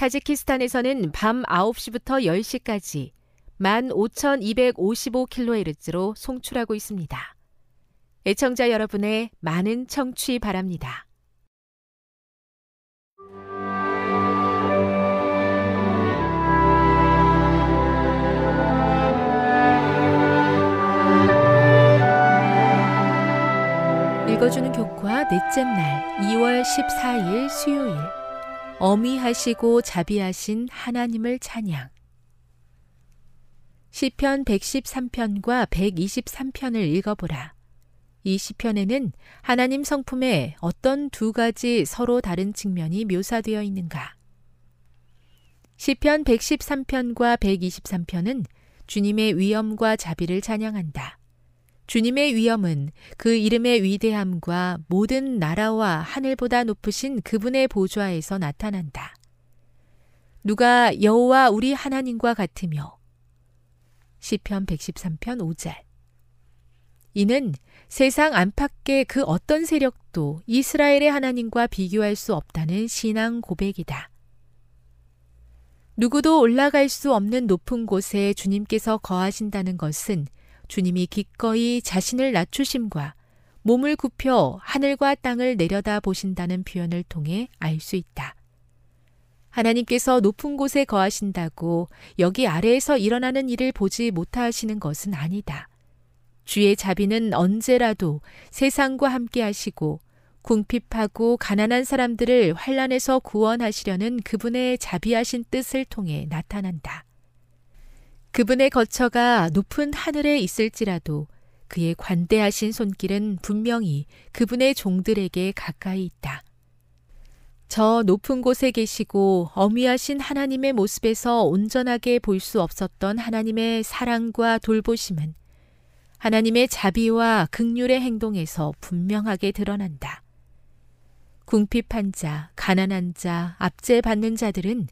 타지키스탄에서는 밤 9시부터 10시까지 15,255kHz로 송출하고 있습니다. 애청자 여러분의 많은 청취 바랍니다. 읽어주는 교과 넷째 날 2월 14일 수요일 어미하시고 자비하신 하나님을 찬양 시편 113편과 123편을 읽어보라. 이 시편에는 하나님 성품의 어떤 두 가지 서로 다른 측면이 묘사되어 있는가? 시편 113편과 123편은 주님의 위엄과 자비를 찬양한다. 주님의 위엄은 그 이름의 위대함과 모든 나라와 하늘보다 높으신 그분의 보좌에서 나타난다. 누가 여호와 우리 하나님과 같으며 시편 113편 5절 이는 세상 안팎의 그 어떤 세력도 이스라엘의 하나님과 비교할 수 없다는 신앙 고백이다. 누구도 올라갈 수 없는 높은 곳에 주님께서 거하신다는 것은 주님이 기꺼이 자신을 낮추심과 몸을 굽혀 하늘과 땅을 내려다 보신다는 표현을 통해 알 수 있다. 하나님께서 높은 곳에 거하신다고 여기 아래에서 일어나는 일을 보지 못하시는 것은 아니다. 주의 자비는 언제라도 세상과 함께 하시고 궁핍하고 가난한 사람들을 환란에서 구원하시려는 그분의 자비하신 뜻을 통해 나타난다. 그분의 거처가 높은 하늘에 있을지라도 그의 관대하신 손길은 분명히 그분의 종들에게 가까이 있다. 저 높은 곳에 계시고 어미하신 하나님의 모습에서 온전하게 볼 수 없었던 하나님의 사랑과 돌보심은 하나님의 자비와 극률의 행동에서 분명하게 드러난다. 궁핍한 자, 가난한 자, 압제받는 자들은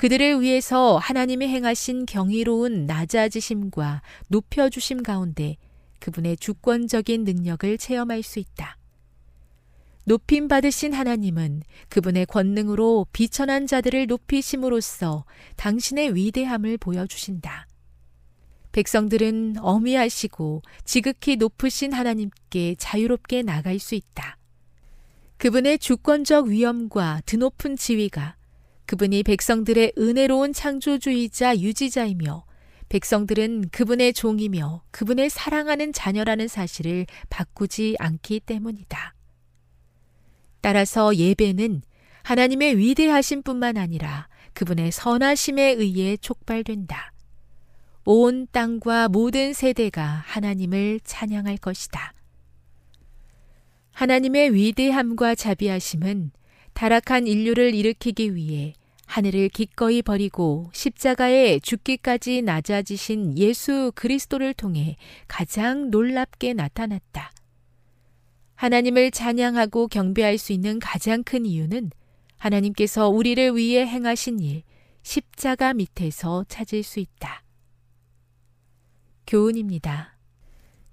그들을 위해서 하나님이 행하신 경이로운 낮아지심과 높여주심 가운데 그분의 주권적인 능력을 체험할 수 있다. 높임 받으신 하나님은 그분의 권능으로 비천한 자들을 높이심으로써 당신의 위대함을 보여주신다. 백성들은 어미하시고 지극히 높으신 하나님께 자유롭게 나갈 수 있다. 그분의 주권적 위엄과 드높은 지위가 그분이 백성들의 은혜로운 창조주의자 유지자이며 백성들은 그분의 종이며 그분의 사랑하는 자녀라는 사실을 바꾸지 않기 때문이다. 따라서 예배는 하나님의 위대하신 뿐만 아니라 그분의 선하심에 의해 촉발된다. 온 땅과 모든 세대가 하나님을 찬양할 것이다. 하나님의 위대함과 자비하심은 타락한 인류를 일으키기 위해 하늘을 기꺼이 버리고 십자가에 죽기까지 낮아지신 예수 그리스도를 통해 가장 놀랍게 나타났다. 하나님을 찬양하고 경배할 수 있는 가장 큰 이유는 하나님께서 우리를 위해 행하신 일, 십자가 밑에서 찾을 수 있다. 교훈입니다.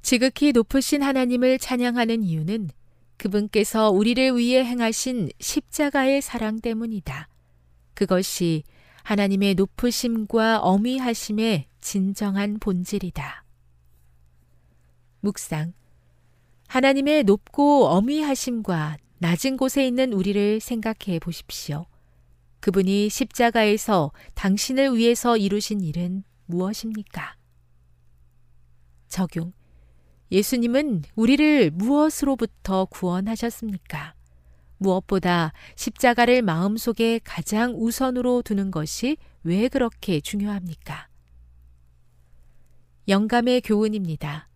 지극히 높으신 하나님을 찬양하는 이유는 그분께서 우리를 위해 행하신 십자가의 사랑 때문이다. 그것이 하나님의 높으심과 어미하심의 진정한 본질이다. 묵상. 하나님의 높고 어미하심과 낮은 곳에 있는 우리를 생각해 보십시오. 그분이 십자가에서 당신을 위해서 이루신 일은 무엇입니까? 적용. 예수님은 우리를 무엇으로부터 구원하셨습니까? 무엇보다 십자가를 마음속에 가장 우선으로 두는 것이 왜 그렇게 중요합니까? 영감의 교훈입니다.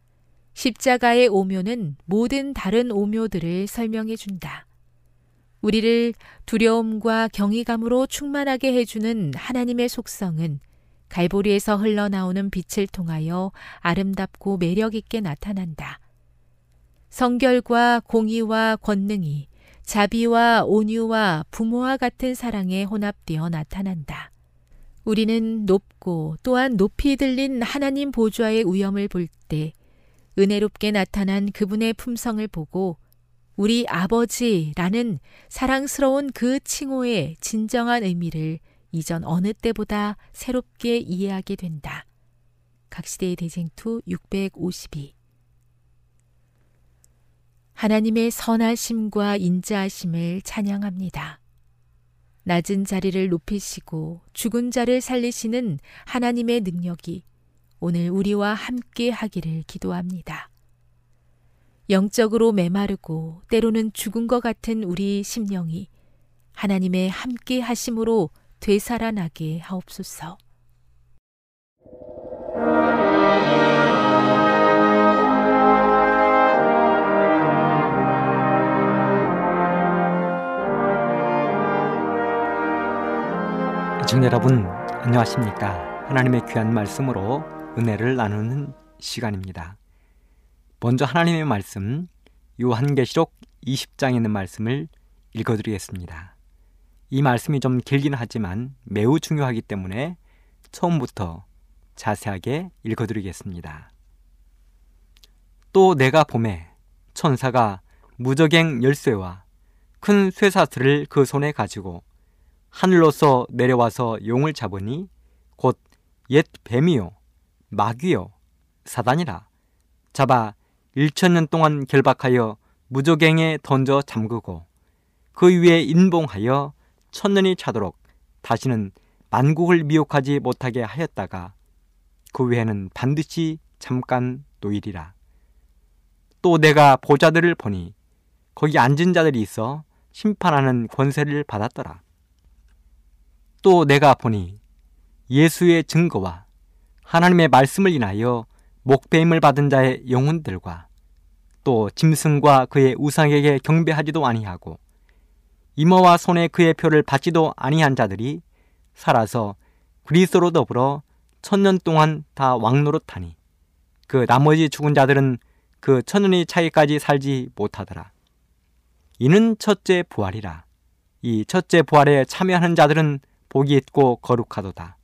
십자가의 오묘는 모든 다른 오묘들을 설명해 준다. 우리를 두려움과 경이감으로 충만하게 해주는 하나님의 속성은 갈보리에서 흘러나오는 빛을 통하여 아름답고 매력 있게 나타난다. 성결과 공의와 권능이 자비와 온유와 부모와 같은 사랑에 혼합되어 나타난다. 우리는 높고 또한 높이 들린 하나님 보좌의 우염을 볼 때 은혜롭게 나타난 그분의 품성을 보고 우리 아버지라는 사랑스러운 그 칭호의 진정한 의미를 이전 어느 때보다 새롭게 이해하게 된다. 각시대의 대쟁투 652 하나님의 선하심과 인자하심을 찬양합니다. 낮은 자리를 높이시고 죽은 자를 살리시는 하나님의 능력이 오늘 우리와 함께 하기를 기도합니다. 영적으로 메마르고 때로는 죽은 것 같은 우리 심령이 하나님의 함께 하심으로 되살아나게 하옵소서. 시청자 여러분 안녕하십니까? 하나님의 귀한 말씀으로 은혜를 나누는 시간입니다. 먼저 하나님의 말씀 요한계시록 20장에 있는 말씀을 읽어드리겠습니다. 이 말씀이 좀 길긴 하지만 매우 중요하기 때문에 처음부터 자세하게 읽어드리겠습니다. 또 내가 봄에 천사가 무적행 열쇠와 큰 쇠사슬을 그 손에 가지고 하늘로서 내려와서 용을 잡으니 곧 옛 뱀이요 마귀요 사단이라 잡아 일천년 동안 결박하여 무조갱에 던져 잠그고 그 위에 인봉하여 천년이 차도록 다시는 만국을 미혹하지 못하게 하였다가 그 외에는 반드시 잠깐 노일이라. 또 내가 보자들을 보니 거기 앉은 자들이 있어 심판하는 권세를 받았더라. 또 내가 보니 예수의 증거와 하나님의 말씀을 인하여 목배임을 받은 자의 영혼들과 또 짐승과 그의 우상에게 경배하지도 아니하고 이모와 손에 그의 표를 받지도 아니한 자들이 살아서 그리스도로 더불어 천년 동안 다 왕노릇하니 그 나머지 죽은 자들은 그 천년의 차이까지 살지 못하더라. 이는 첫째 부활이라. 이 첫째 부활에 참여하는 자들은 복이 있고 거룩하도다.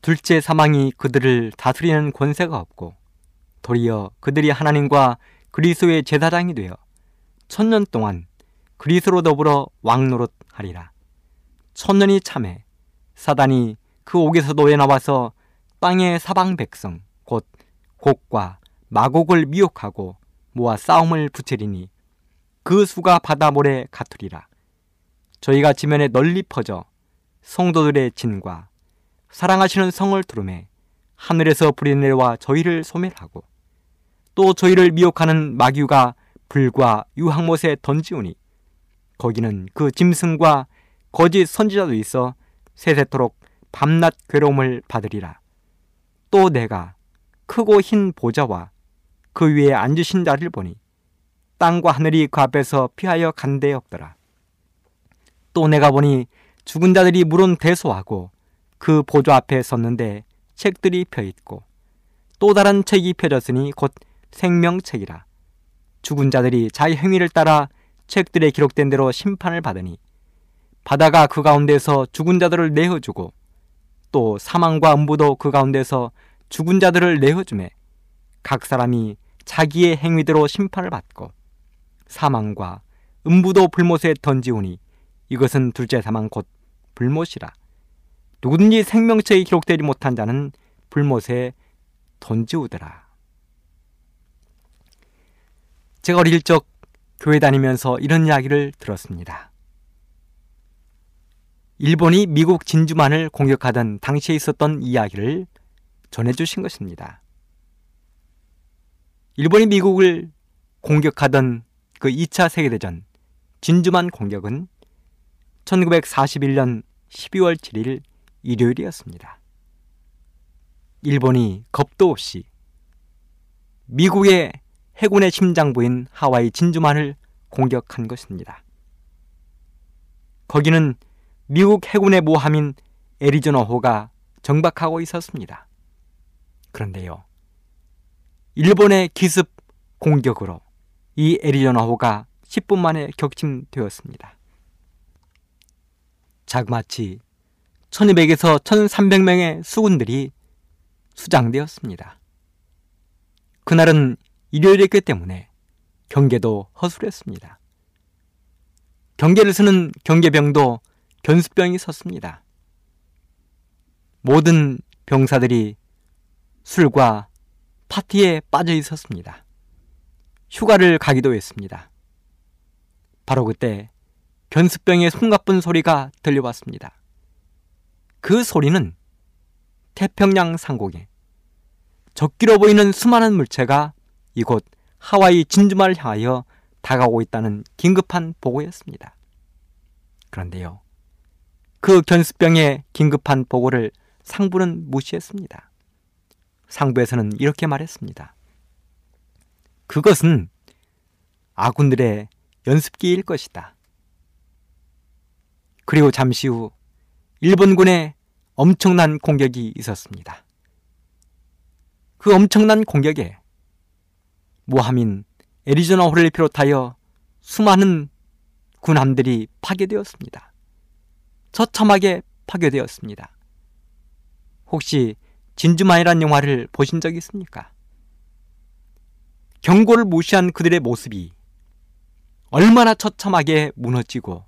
둘째 사망이 그들을 다스리는 권세가 없고 도리어 그들이 하나님과 그리스도의 제사장이 되어 천년 동안 그리스로 더불어 왕노릇 하리라. 천년이 참해 사단이 그 옥에서 노예 나와서 땅의 사방 백성 곧 곡과 마곡을 미혹하고 모아 싸움을 붙이리니 그 수가 바다 모래 같으리라. 저희가 지면에 널리 퍼져 성도들의 진과 사랑하시는 성을 두름에 하늘에서 불이 내려와 저희를 소멸하고 또 저희를 미혹하는 마귀가 불과 유황못에 던지우니 거기는 그 짐승과 거짓 선지자도 있어 세세토록 밤낮 괴로움을 받으리라. 또 내가 크고 흰 보좌와 그 위에 앉으신 자를 보니 땅과 하늘이 그 앞에서 피하여 간데 없더라. 또 내가 보니 죽은 자들이 물은 대소하고 그 보좌 앞에 섰는데 책들이 펴 있고 또 다른 책이 펴졌으니 곧 생명책이라. 죽은 자들이 자기 행위를 따라 책들에 기록된 대로 심판을 받으니 바다가 그 가운데서 죽은 자들을 내어주고 또 사망과 음부도 그 가운데서 죽은 자들을 내어주매 각 사람이 자기의 행위대로 심판을 받고 사망과 음부도 불못에 던지오니 이것은 둘째 사망 곧 불못이라 누구든지 생명체에 기록되지 못한 자는 불못에 던지우더라. 제가 어릴 적 교회 다니면서 이런 이야기를 들었습니다. 일본이 미국 진주만을 공격하던 당시에 있었던 이야기를 전해주신 것입니다. 일본이 미국을 공격하던 그 2차 세계대전 진주만 공격은 1941년 12월 7일 일요일이었습니다. 일본이 겁도 없이 미국의 해군의 심장부인 하와이 진주만을 공격한 것입니다. 거기는 미국 해군의 모함인 애리조나호가 정박하고 있었습니다. 그런데요, 일본의 기습 공격으로 이 애리조나호가 10분 만에 격침되었습니다. 자그마치 1200에서 1300명의 수군들이 수장되었습니다. 그날은 일요일이었기 때문에 경계도 허술했습니다. 경계를 쓰는 경계병도 견수병이 섰습니다. 모든 병사들이 술과 파티에 빠져 있었습니다. 휴가를 가기도 했습니다. 바로 그때 견수병의 숨가쁜 소리가 들려왔습니다. 그 소리는 태평양 상공에 적기로 보이는 수많은 물체가 이곳 하와이 진주만을 향하여 다가오고 있다는 긴급한 보고였습니다. 그런데요. 그 견수병의 긴급한 보고를 상부는 무시했습니다. 상부에서는 이렇게 말했습니다. 그것은 아군들의 연습기일 것이다. 그리고 잠시 후 일본군의 엄청난 공격이 있었습니다. 그 엄청난 공격에 모함인 애리조나호를 비롯하여 수많은 군함들이 파괴되었습니다. 처참하게 파괴되었습니다. 혹시 진주만이란 영화를 보신 적 있습니까? 경고를 무시한 그들의 모습이 얼마나 처참하게 무너지고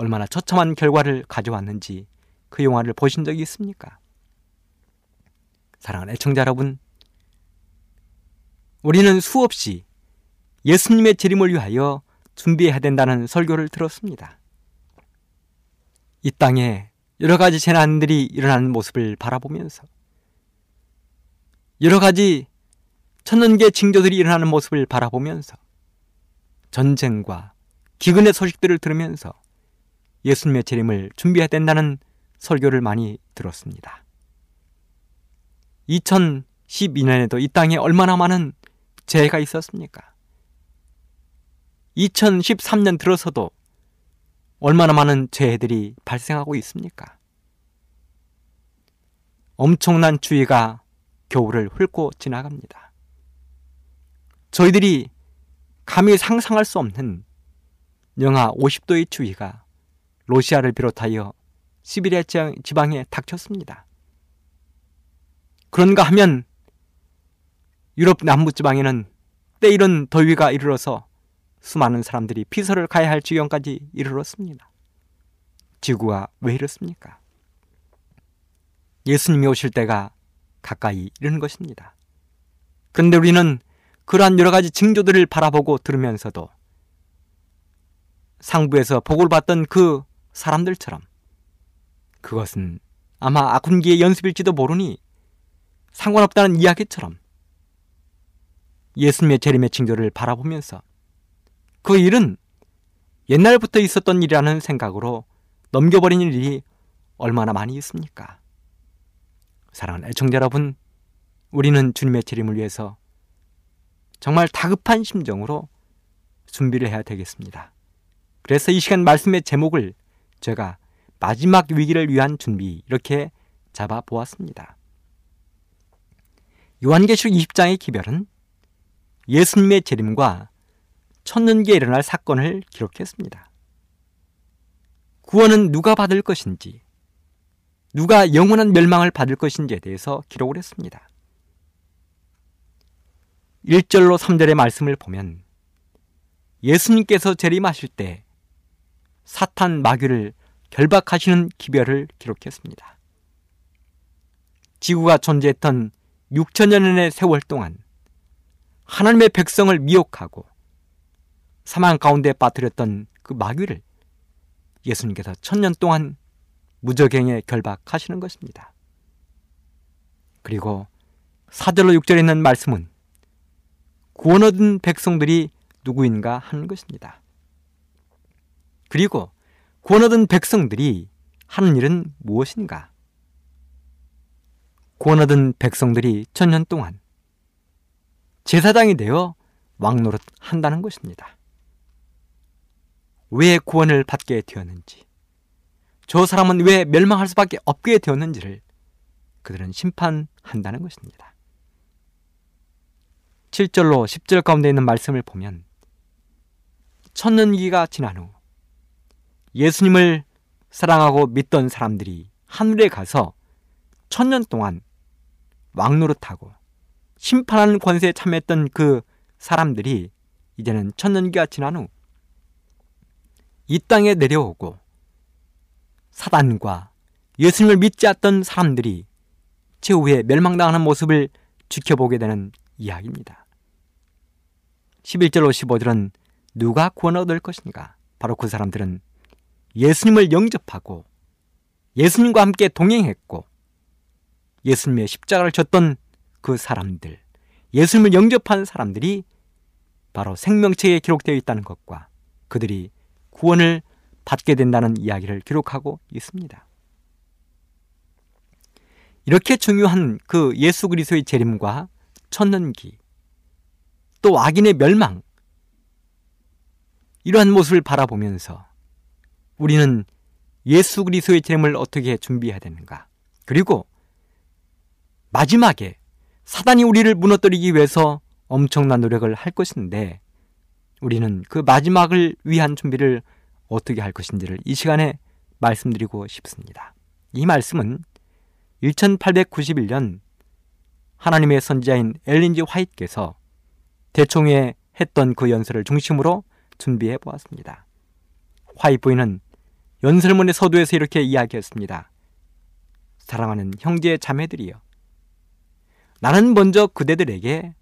얼마나 처참한 결과를 가져왔는지 그 영화를 보신 적이 있습니까? 사랑하는 애청자 여러분, 우리는 수없이 예수님의 재림을 위하여 준비해야 된다는 설교를 들었습니다. 이 땅에 여러 가지 재난들이 일어나는 모습을 바라보면서 여러 가지 천년계 징조들이 일어나는 모습을 바라보면서 전쟁과 기근의 소식들을 들으면서 예수님의 재림을 준비해야 된다는 설교를 많이 들었습니다. 2012년에도 이 땅에 얼마나 많은 재해가 있었습니까? 2013년 들어서도 얼마나 많은 재해들이 발생하고 있습니까? 엄청난 추위가 겨울을 훑고 지나갑니다. 저희들이 감히 상상할 수 없는 영하 50도의 추위가 로시아를 비롯하여 시베리아 지방에 닥쳤습니다. 그런가 하면 유럽 남부 지방에는 때이른 더위가 이르러서 수많은 사람들이 피서를 가야 할 지경까지 이르렀습니다. 지구가 왜 이렇습니까? 예수님이 오실 때가 가까이 이르는 것입니다. 그런데 우리는 그러한 여러 가지 징조들을 바라보고 들으면서도 상부에서 복을 받던 그 사람들처럼 그것은 아마 아군기의 연습일지도 모르니 상관없다는 이야기처럼 예수님의 재림의 징조를 바라보면서 그 일은 옛날부터 있었던 일이라는 생각으로 넘겨버린 일이 얼마나 많이 있습니까? 사랑하는 애청자 여러분, 우리는 주님의 재림을 위해서 정말 다급한 심정으로 준비를 해야 되겠습니다. 그래서 이 시간 말씀의 제목을 제가 마지막 위기를 위한 준비 이렇게 잡아 보았습니다. 요한계시록 20장의 기별은 예수님의 재림과 천년기에 일어날 사건을 기록했습니다. 구원은 누가 받을 것인지, 누가 영원한 멸망을 받을 것인지에 대해서 기록을 했습니다. 1절로 3절의 말씀을 보면 예수님께서 재림하실 때 사탄 마귀를 결박하시는 기별을 기록했습니다. 지구가 존재했던 6천년의 세월 동안 하나님의 백성을 미혹하고 사망 가운데 빠뜨렸던 그 마귀를 예수님께서 천년 동안 무적행에 결박하시는 것입니다. 그리고 4절로 6절에 있는 말씀은 구원 얻은 백성들이 누구인가 하는 것입니다. 그리고 구원 얻은 백성들이 하는 일은 무엇인가? 구원 얻은 백성들이 천년 동안 제사장이 되어 왕노릇 한다는 것입니다. 왜 구원을 받게 되었는지, 저 사람은 왜 멸망할 수밖에 없게 되었는지를 그들은 심판한다는 것입니다. 7절로 10절 가운데 있는 말씀을 보면 천년기가 지난 후 예수님을 사랑하고 믿던 사람들이 하늘에 가서 천년 동안 왕노릇하고 심판하는 권세에 참여했던 그 사람들이 이제는 천년기가 지난 후 이 땅에 내려오고 사단과 예수님을 믿지 않던 사람들이 최후에 멸망당하는 모습을 지켜보게 되는 이야기입니다. 11절로 15절은 누가 구원 얻을 것인가? 바로 그 사람들은 예수님을 영접하고 예수님과 함께 동행했고 예수님의 십자가를 졌던 그 사람들, 예수님을 영접한 사람들이 바로 생명체에 기록되어 있다는 것과 그들이 구원을 받게 된다는 이야기를 기록하고 있습니다. 이렇게 중요한 그 예수 그리스도의 재림과 천년기, 또 악인의 멸망, 이러한 모습을 바라보면서 우리는 예수 그리스도의 재림을 어떻게 준비해야 되는가? 그리고 마지막에 사단이 우리를 무너뜨리기 위해서 엄청난 노력을 할 것인데 우리는 그 마지막을 위한 준비를 어떻게 할 것인지를 이 시간에 말씀드리고 싶습니다. 이 말씀은 1891년 하나님의 선지자인 엘린지 화이트께서 대총회 했던 그 연설을 중심으로 준비해 보았습니다. 화이트 부인은 연설문의 서두에서 이렇게 이야기했습니다. 사랑하는 형제 자매들이여. 나는 먼저 그대들에게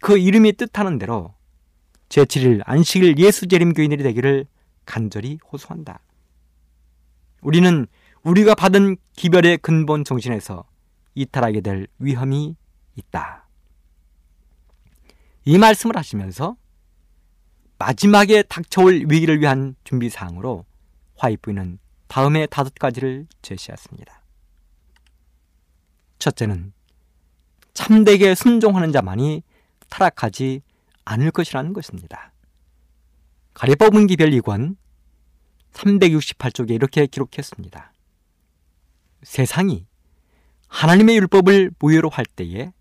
그 이름이 뜻하는 대로 제7일 안식일 예수 재림 교인들이 되기를 간절히 호소한다. 우리는 우리가 받은 기별의 근본 정신에서 이탈하게 될 위험이 있다. 이 말씀을 하시면서 마지막에 닥쳐올 위기를 위한 준비 사항으로 화이트부인은 다음의 다섯 가지를 제시했습니다. 첫째는 참되게 순종하는 자만이 타락하지 않을 것이라는 것입니다. 가래법은 기별 2권 368쪽에 이렇게 기록했습니다. 세상이 하나님의 율법을 무효로 할 때에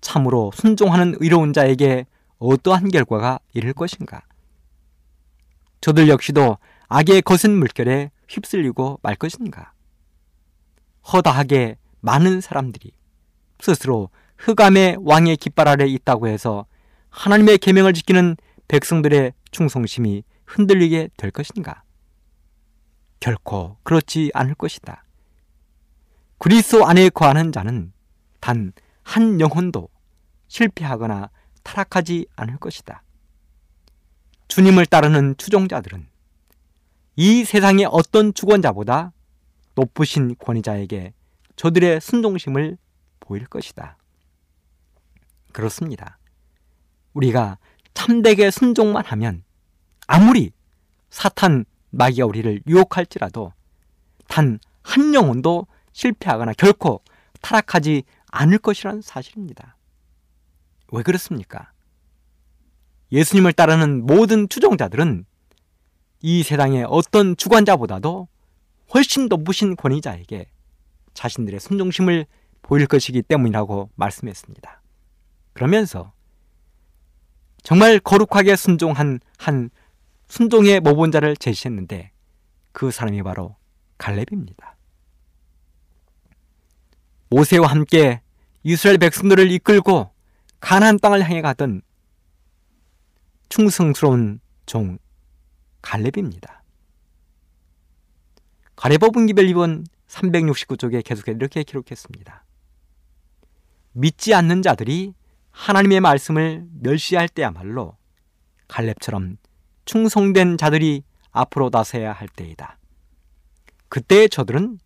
참으로 순종하는 의로운 자에게 어떠한 결과가 이를 것인가? 저들 역시도 악의 거센 물결에 휩쓸리고 말 것인가? 허다하게 많은 사람들이 스스로 흑암의 왕의 깃발 아래 있다고 해서 하나님의 계명을 지키는 백성들의 충성심이 흔들리게 될 것인가? 결코 그렇지 않을 것이다. 그리스도 안에 거하는 자는 단 한 영혼도 실패하거나 타락하지 않을 것이다. 주님을 따르는 추종자들은 이 세상의 어떤 주권자보다 높으신 권위자에게 저들의 순종심을 보일 것이다. 그렇습니다. 우리가 참되게 순종만 하면 아무리 사탄 마귀가 우리를 유혹할지라도 단 한 영혼도 실패하거나 결코 타락하지 않을 것이라는 사실입니다. 왜 그렇습니까? 예수님을 따르는 모든 추종자들은 이 세상의 어떤 주관자보다도 훨씬 높으신 권위자에게 자신들의 순종심을 보일 것이기 때문이라고 말씀했습니다. 그러면서 정말 거룩하게 순종한 한 순종의 모본자를 제시했는데 그 사람이 바로 갈렙입니다. 모세와 함께 이스라엘 백성들을 이끌고 가나안 땅을 향해 가던 충성스러운 종 갈렙입니다. 가레버분기별 2번 369쪽에 계속해 이렇게 기록했습니다. 믿지 않는 자들이 하나님의 말씀을 멸시할 때야말로 갈렙처럼 충성된 자들이 앞으로 나서야 할 때이다. 그때 저들은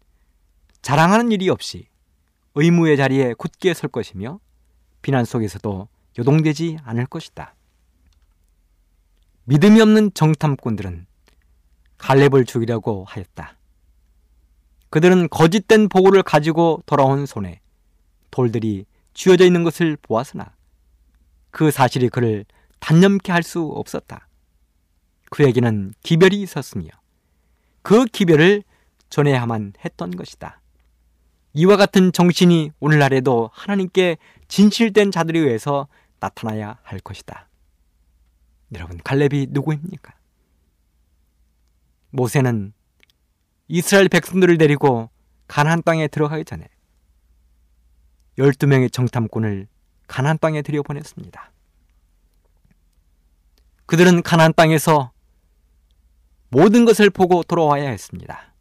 자랑하는 일이 없이 의무의 자리에 굳게 설 것이며 비난 속에서도 요동되지 않을 것이다. 믿음이 없는 정탐꾼들은 갈렙을 죽이려고 하였다. 그들은 거짓된 보고를 가지고 돌아온 손에 돌들이 쥐어져 있는 것을 보았으나 그 사실이 그를 단념케 할 수 없었다. 그에게는 기별이 있었으며 그 기별을 전해야만 했던 것이다. 이와 같은 정신이 오늘날에도 하나님께 진실된 자들에 의해서 나타나야 할 것이다. 여러분, 갈렙이 누구입니까? 모세는 이스라엘 백성들을 데리고 가나안 땅에 들어가기 전에 12명의 정탐꾼을 가나안 땅에 들여보냈습니다. 그들은 가나안 땅에서 모든 것을 보고 돌아와야 했습니다.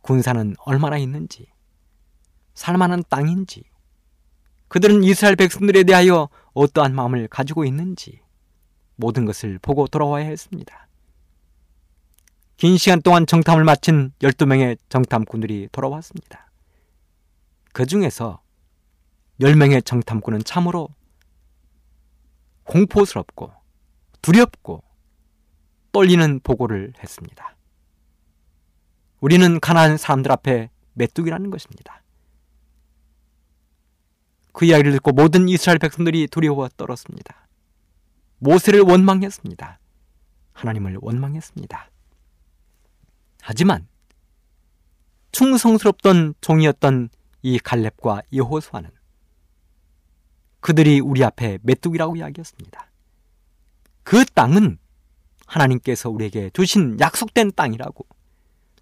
군사는 얼마나 있는지, 살만한 땅인지, 그들은 이스라엘 백성들에 대하여 어떠한 마음을 가지고 있는지 모든 것을 보고 돌아와야 했습니다. 긴 시간 동안 정탐을 마친 12명의 정탐꾼들이 돌아왔습니다. 그 중에서 10명의 정탐꾼은 참으로 공포스럽고 두렵고 떨리는 보고를 했습니다. 우리는 가난한 사람들 앞에 메뚜기라는 것입니다. 그 이야기를 듣고 모든 이스라엘 백성들이 두려워 떨었습니다. 모세를 원망했습니다. 하나님을 원망했습니다. 하지만 충성스럽던 종이었던 이 갈렙과 여호수아는 그들이 우리 앞에 메뚜기라고 이야기했습니다. 그 땅은 하나님께서 우리에게 주신 약속된 땅이라고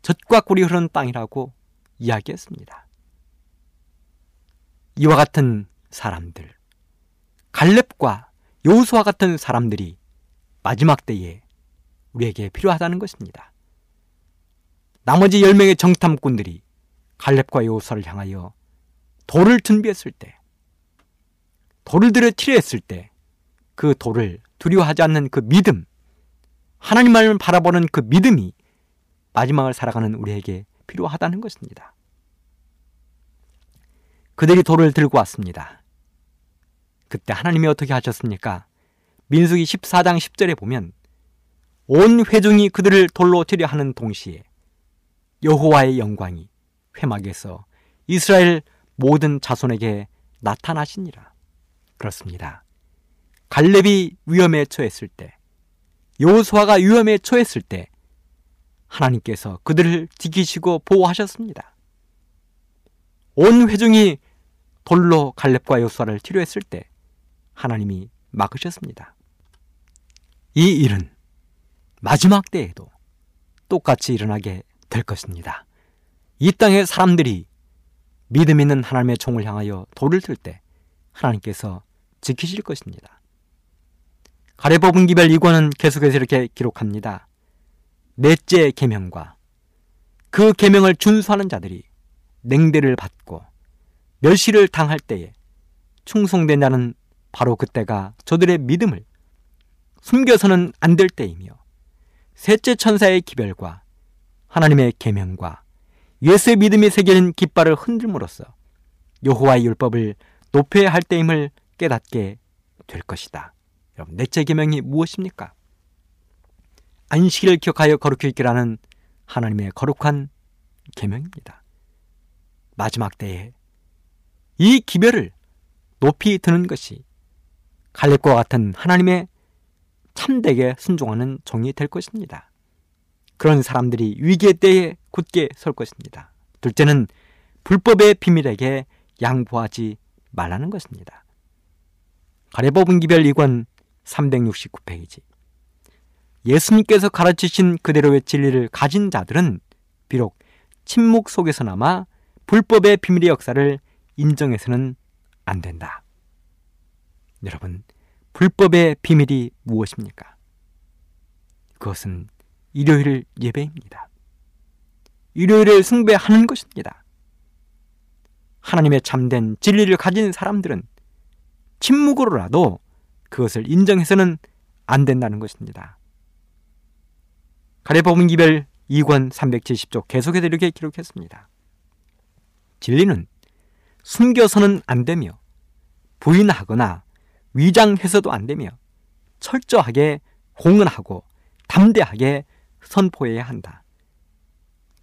젖과 꿀이 흐르는 땅이라고 이야기했습니다. 이와 같은 사람들, 갈렙과 여호수아 같은 사람들이 마지막 때에 우리에게 필요하다는 것입니다. 나머지 10명의 정탐꾼들이 갈렙과 여호수아를 향하여 돌을 준비했을 때, 돌을 들여 치료했을 때, 그 돌을 두려워하지 않는 그 믿음, 하나님을 바라보는 그 믿음이 마지막을 살아가는 우리에게 필요하다는 것입니다. 그들이 돌을 들고 왔습니다. 그때 하나님이 어떻게 하셨습니까? 민수기 14장 10절에 보면 온 회중이 그들을 돌로 치려 하는 동시에 여호와의 영광이 회막에서 이스라엘 모든 자손에게 나타나시니라. 그렇습니다. 갈렙이 위험에 처했을 때, 여호수아가 위험에 처했을 때 하나님께서 그들을 지키시고 보호하셨습니다. 온 회중이 돌로 갈렙과 여호수아를 치료했을 때 하나님이 막으셨습니다. 이 일은 마지막 때에도 똑같이 일어나게 될 것입니다. 이 땅의 사람들이 믿음 있는 하나님의 종을 향하여 돌을 들 때 하나님께서 지키실 것입니다. 가레법은 기별 2권은 계속해서 이렇게 기록합니다. 넷째 계명과 그 계명을 준수하는 자들이 냉대를 받고 멸시를 당할 때에 충성된 자는 바로 그때가 저들의 믿음을 숨겨서는 안 될 때이며 셋째 천사의 기별과 하나님의 계명과 예수의 믿음이 새겨진 깃발을 흔들므로써 여호와의 율법을 높여야 할 때임을 깨닫게 될 것이다. 여러분, 넷째 계명이 무엇입니까? 안식일을 기억하여 거룩히 있기라는 하나님의 거룩한 계명입니다. 마지막 때에 이 기별을 높이 드는 것이 갈렙과 같은 하나님의 참되게 순종하는 종이 될 것입니다. 그런 사람들이 위기의 때에 굳게 설 것입니다. 둘째는 불법의 비밀에게 양보하지 말라는 것입니다. 가래법은 기별 2권 369페이지 예수님께서 가르치신 그대로의 진리를 가진 자들은 비록 침묵 속에서나마 불법의 비밀의 역사를 인정해서는 안 된다. 여러분, 불법의 비밀이 무엇입니까? 그것은 일요일 예배입니다. 일요일을 숭배하는 것입니다. 하나님의 참된 진리를 가진 사람들은 침묵으로라도 그것을 인정해서는 안 된다는 것입니다. 가래법은 기별 2권 370조 계속해서 이렇게 기록했습니다. 진리는 숨겨서는 안 되며 부인하거나 위장해서도 안 되며 철저하게 공언하고 담대하게 선포해야 한다.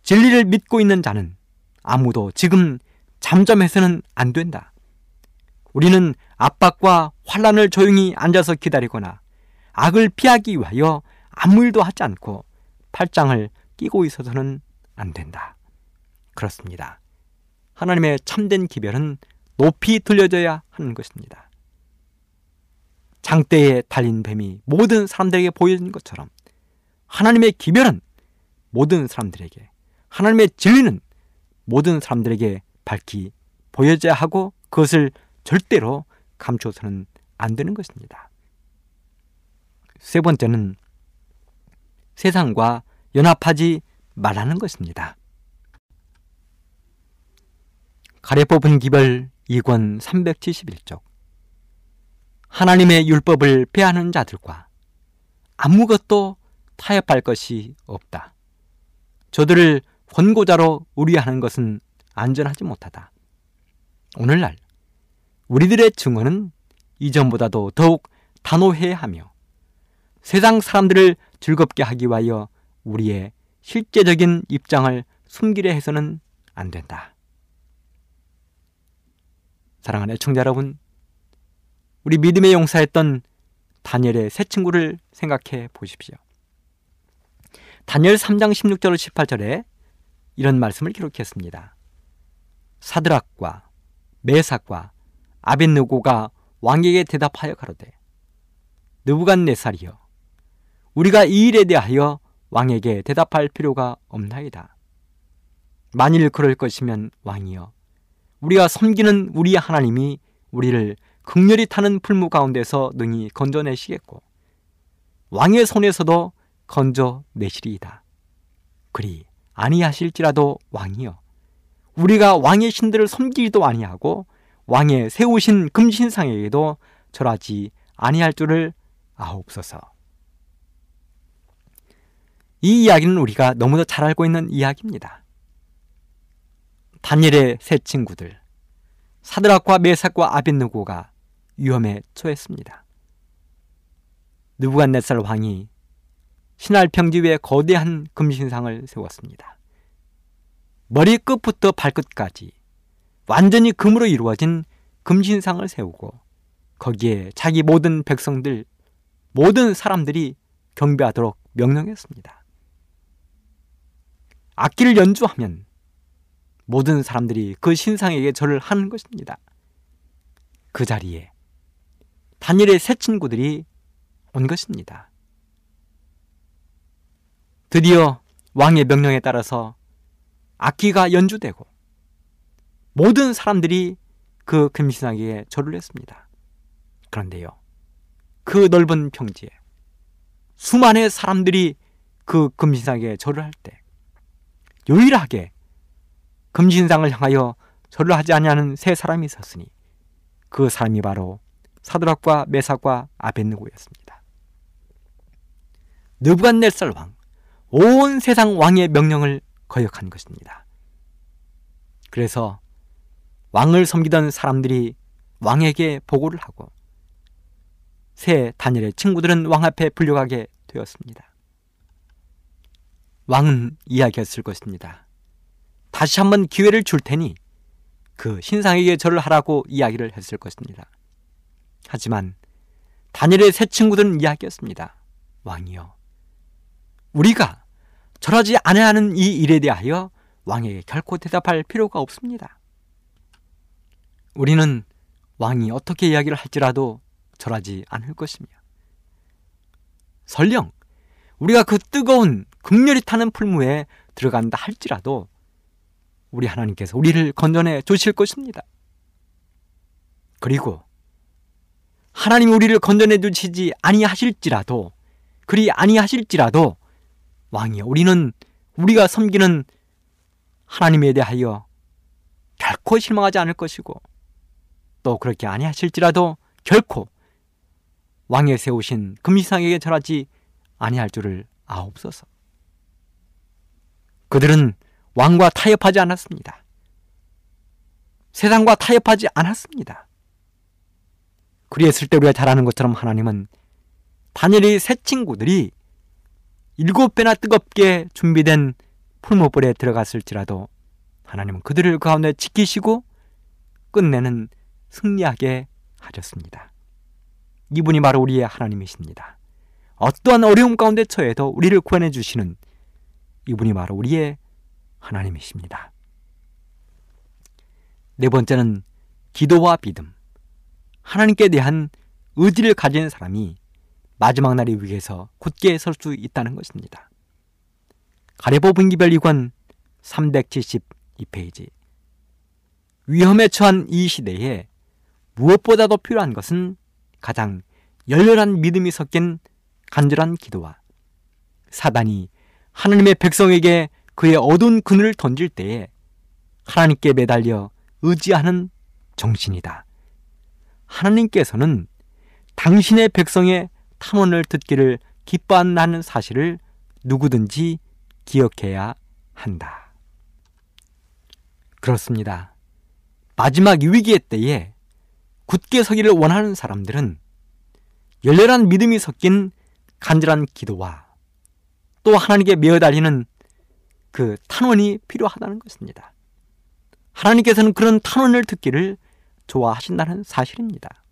진리를 믿고 있는 자는 아무도 지금 잠잠해서는 안 된다. 우리는 압박과 환란을 조용히 앉아서 기다리거나 악을 피하기 위하여 아무 일도 하지 않고 팔짱을 끼고 있어서는 안 된다. 그렇습니다. 하나님의 참된 기별은 높이 들려져야 하는 것입니다. 장대에 달린 뱀이 모든 사람들에게 보여진 것처럼 하나님의 기별은 모든 사람들에게 하나님의 진리는 모든 사람들에게 밝히 보여져야 하고 그것을 절대로 감춰서는 안 되는 것입니다. 세 번째는 세상과 연합하지 말라는 것입니다. 가래 뽑은 기별 2권 371쪽 하나님의 율법을 배하는 자들과 아무것도 타협할 것이 없다. 저들을 권고자로 우리하는 것은 안전하지 못하다. 오늘날 우리들의 증언은 이전보다도 더욱 단호해야 하며 세상 사람들을 즐겁게 하기 위하여 우리의 실제적인 입장을 숨기려 해서는 안 된다. 사랑하는 애청자 여러분, 우리 믿음의 용사였던 다니엘의 새 친구를 생각해 보십시오. 다니엘 3장 16절 18절에 이런 말씀을 기록했습니다. 사드락과 메삭과 아벤느고가 왕에게 대답하여 가로되 느부갓네살이여 우리가 이 일에 대하여 왕에게 대답할 필요가 없나이다. 만일 그럴 것이면 왕이여 우리가 섬기는 우리 하나님이 우리를 극렬히 타는 풀무 가운데서 능히 건져내시겠고 왕의 손에서도 건져내시리이다. 그리 아니하실지라도 왕이여 우리가 왕의 신들을 섬기기도 아니하고 왕의 세우신 금신상에게도 절하지 아니할 줄을 아옵소서. 이 이야기는 우리가 너무도 잘 알고 있는 이야기입니다. 다니엘의 세 친구들 사드락과 메삭과 아벤느고가 위험에 처했습니다. 느부갓네살 왕이 신할 평지 위에 거대한 금신상을 세웠습니다. 머리 끝부터 발끝까지 완전히 금으로 이루어진 금신상을 세우고 거기에 자기 모든 백성들, 모든 사람들이 경배하도록 명령했습니다. 악기를 연주하면 모든 사람들이 그 신상에게 절을 하는 것입니다. 그 자리에 다니엘의 새 친구들이 온 것입니다. 드디어 왕의 명령에 따라서 악기가 연주되고 모든 사람들이 그 금신상에게 절을 했습니다. 그런데요, 그 넓은 평지에 수많은 사람들이 그 금신상에게 절을 할 때 유일하게 금신상을 향하여 절을 하지 아니하는 세 사람이 있었으니 그 사람이 바로 사드락과 메삭과 아벤느고였습니다. 느부갓네살 왕, 온 세상 왕의 명령을 거역한 것입니다. 그래서 왕을 섬기던 사람들이 왕에게 보고를 하고 새 다니엘의 친구들은 왕 앞에 불려가게 되었습니다. 왕은 이야기했을 것입니다. 다시 한번 기회를 줄 테니 그 신상에게 절을 하라고 이야기를 했을 것입니다. 하지만 다니엘의 새 친구들은 이야기했습니다. 왕이여, 우리가 절하지 않아야 하는 이 일에 대하여 왕에게 결코 대답할 필요가 없습니다. 우리는 왕이 어떻게 이야기를 할지라도 절하지 않을 것이며 설령 우리가 그 뜨거운 극렬히 타는 풀무에 들어간다 할지라도 우리 하나님께서 우리를 건져내 주실 것입니다. 그리고 하나님 우리를 건져내 주시지 아니하실지라도 그리 아니하실지라도 왕이 우리는 우리가 섬기는 하나님에 대하여 결코 실망하지 않을 것이고 또 그렇게 아니하실지라도 결코 왕에 세우신 금시상에게 절하지 아니할 줄을 아옵소서. 그들은 왕과 타협하지 않았습니다. 세상과 타협하지 않았습니다. 그리했을 때 우리가 잘 아는 것처럼 하나님은 다니엘의 새 친구들이 일곱 배나 뜨겁게 준비된 풀모벌에 들어갔을지라도 하나님은 그들을 그 가운데 지키시고 끝내는 승리하게 하셨습니다. 이분이 바로 우리의 하나님이십니다. 어떠한 어려움 가운데 처해도 우리를 구원해 주시는 이분이 바로 우리의 하나님이십니다. 네 번째는 기도와 믿음. 하나님께 대한 의지를 가진 사람이 마지막 날의 위기에서 굳게 설 수 있다는 것입니다. 가레보 분기별 2권 372페이지 위험에 처한 이 시대에 무엇보다도 필요한 것은 가장 열렬한 믿음이 섞인 간절한 기도와 사단이 하나님의 백성에게 그의 어두운 그늘을 던질 때에 하나님께 매달려 의지하는 정신이다. 하나님께서는 당신의 백성의 탐원을 듣기를 기뻐한다는 사실을 누구든지 기억해야 한다. 그렇습니다. 마지막 위기의 때에 굳게 서기를 원하는 사람들은 열렬한 믿음이 섞인 간절한 기도와 또 하나님께 매어달리는 그 탄원이 필요하다는 것입니다. 하나님께서는 그런 탄원을 듣기를 좋아하신다는 사실입니다.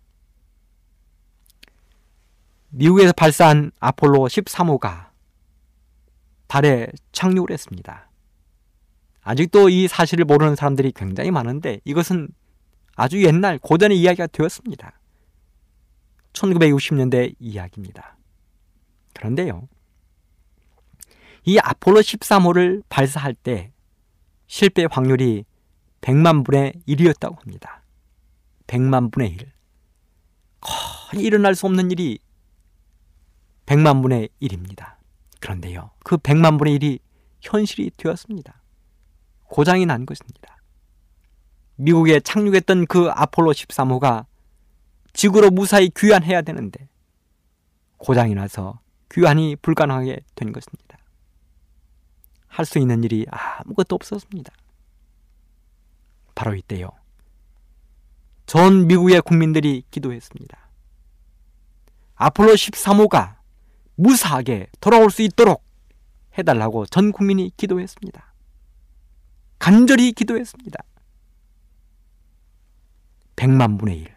미국에서 발사한 아폴로 13호가 달에 착륙을 했습니다. 아직도 이 사실을 모르는 사람들이 굉장히 많은데 이것은 아주 옛날 고전의 이야기가 되었습니다. 1960년대 이야기입니다. 그런데요. 이 아폴로 13호를 발사할 때 실패 확률이 100만 분의 1이었다고 합니다. 100만 분의 1. 거의 일어날 수 없는 일이 100만 분의 1입니다. 그런데요. 그 100만 분의 1이 현실이 되었습니다. 고장이 난 것입니다. 미국에 착륙했던 그 아폴로 13호가 지구로 무사히 귀환해야 되는데 고장이 나서 귀환이 불가능하게 된 것입니다. 할 수 있는 일이 아무것도 없었습니다. 바로 이때요. 전 미국의 국민들이 기도했습니다. 아폴로 13호가 무사하게 돌아올 수 있도록 해달라고 전 국민이 기도했습니다. 간절히 기도했습니다. 100만 분의 1.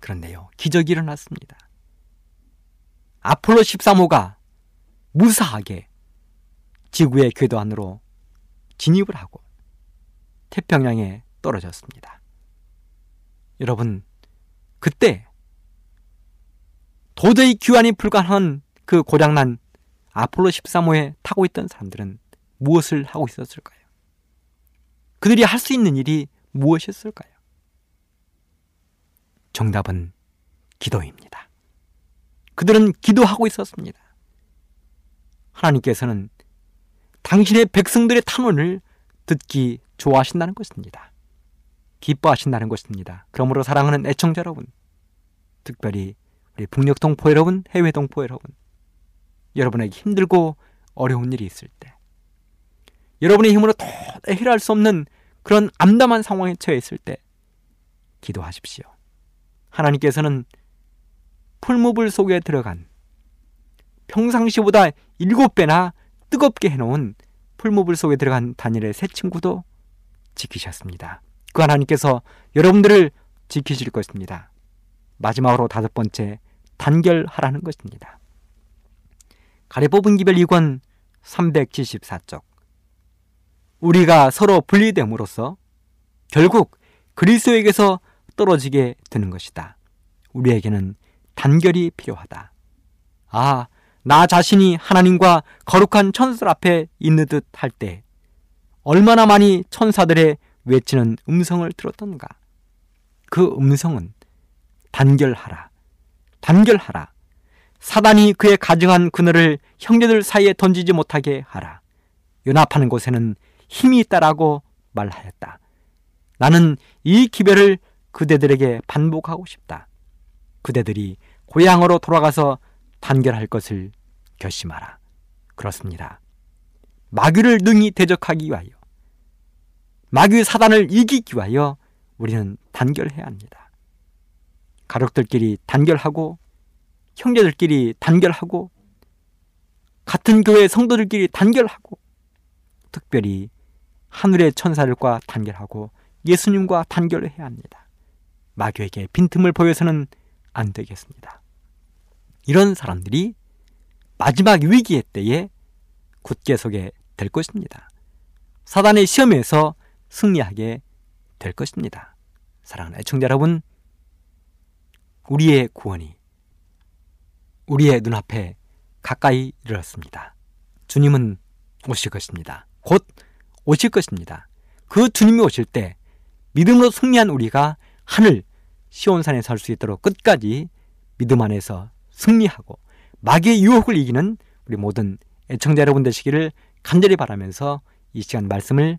그런데요, 기적이 일어났습니다. 아폴로 13호가 무사하게 지구의 궤도 안으로 진입을 하고 태평양에 떨어졌습니다. 여러분, 그때 도저히 귀환이 불가능한 그 고장난 아폴로 13호에 타고 있던 사람들은 무엇을 하고 있었을까요? 그들이 할 수 있는 일이 무엇이었을까요? 정답은 기도입니다. 그들은 기도하고 있었습니다. 하나님께서는 당신의 백성들의 탄원을 듣기 좋아하신다는 것입니다. 기뻐하신다는 것입니다. 그러므로 사랑하는 애청자 여러분, 특별히 우리 북녘 동포 여러분, 해외 동포 여러분, 여러분에게 힘들고 어려운 일이 있을 때, 여러분의 힘으로 도저히 해결할 수 없는 그런 암담한 상황에 처해 있을 때, 기도하십시오. 하나님께서는 풀무불 속에 들어간 평상시보다 일곱 배나 뜨겁게 해놓은 풀무불 속에 들어간 다니엘의 새 친구도 지키셨습니다. 그 하나님께서 여러분들을 지키실 것입니다. 마지막으로 다섯 번째 단결하라는 것입니다. 가래 뽑은 기별 2권 374쪽 우리가 서로 분리됨으로써 결국 그리스도에게서 떨어지게 되는 것이다. 우리에게는 단결이 필요하다. 아, 나 자신이 하나님과 거룩한 천사들 앞에 있는 듯 할 때 얼마나 많이 천사들의 외치는 음성을 들었던가. 그 음성은 단결하라. 단결하라. 사단이 그의 가증한 그늘을 형제들 사이에 던지지 못하게 하라. 연합하는 곳에는 힘이 있다라고 말하였다. 나는 이 기별을 그대들에게 반복하고 싶다. 그대들이 고향으로 돌아가서 단결할 것을 결심하라. 그렇습니다. 마귀를 능히 대적하기 위하여, 마귀 사단을 이기기 위하여 우리는 단결해야 합니다. 가족들끼리 단결하고, 형제들끼리 단결하고, 같은 교회 성도들끼리 단결하고, 특별히 하늘의 천사들과 단결하고 예수님과 단결을 해야 합니다. 마귀에게 빈틈을 보여서는 안 되겠습니다. 이런 사람들이 마지막 위기의 때에 굳게 서게 될 것입니다. 사단의 시험에서 승리하게 될 것입니다. 사랑하는 애청자 여러분, 우리의 구원이 우리의 눈앞에 가까이 이르렀습니다. 주님은 오실 것입니다. 곧 오실 것입니다. 그 주님이 오실 때 믿음으로 승리한 우리가 하늘 시온산에 살수 있도록 끝까지 믿음 안에서 승리하고 마귀의 유혹을 이기는 우리 모든 애청자 여러분 되시기를 간절히 바라면서 이 시간 말씀을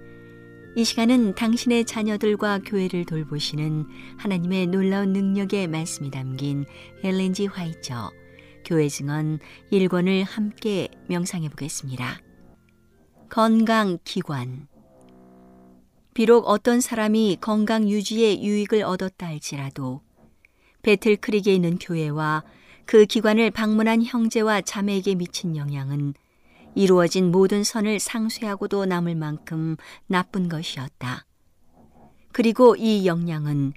이 시간은 당신의 자녀들과 교회를 돌보시는 하나님의 놀라운 능력의 말씀이 담긴 엘렌지 화이처 교회 증언 1권을 함께 명상해 보겠습니다. 건강 기관 비록 어떤 사람이 건강 유지에 유익을 얻었다 할지라도 배틀 크릭에 있는 교회와 그 기관을 방문한 형제와 자매에게 미친 영향은 이루어진 모든 선을 상쇄하고도 남을 만큼 나쁜 것이었다. 그리고 이 영향은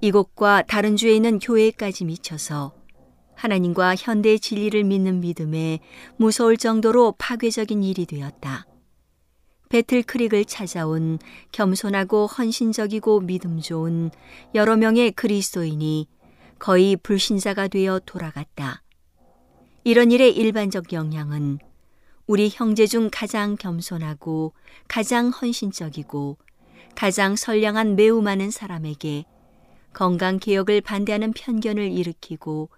이곳과 다른 주에 있는 교회까지 미쳐서 하나님과 현대의 진리를 믿는 믿음에 무서울 정도로 파괴적인 일이 되었다. 배틀 크릭을 찾아온 겸손하고 헌신적이고 믿음 좋은 여러 명의 그리스도인이 거의 불신자가 되어 돌아갔다. 이런 일의 일반적 영향은 우리 형제 중 가장 겸손하고 가장 헌신적이고 가장 선량한 매우 많은 사람에게 건강 개혁을 반대하는 편견을 일으키고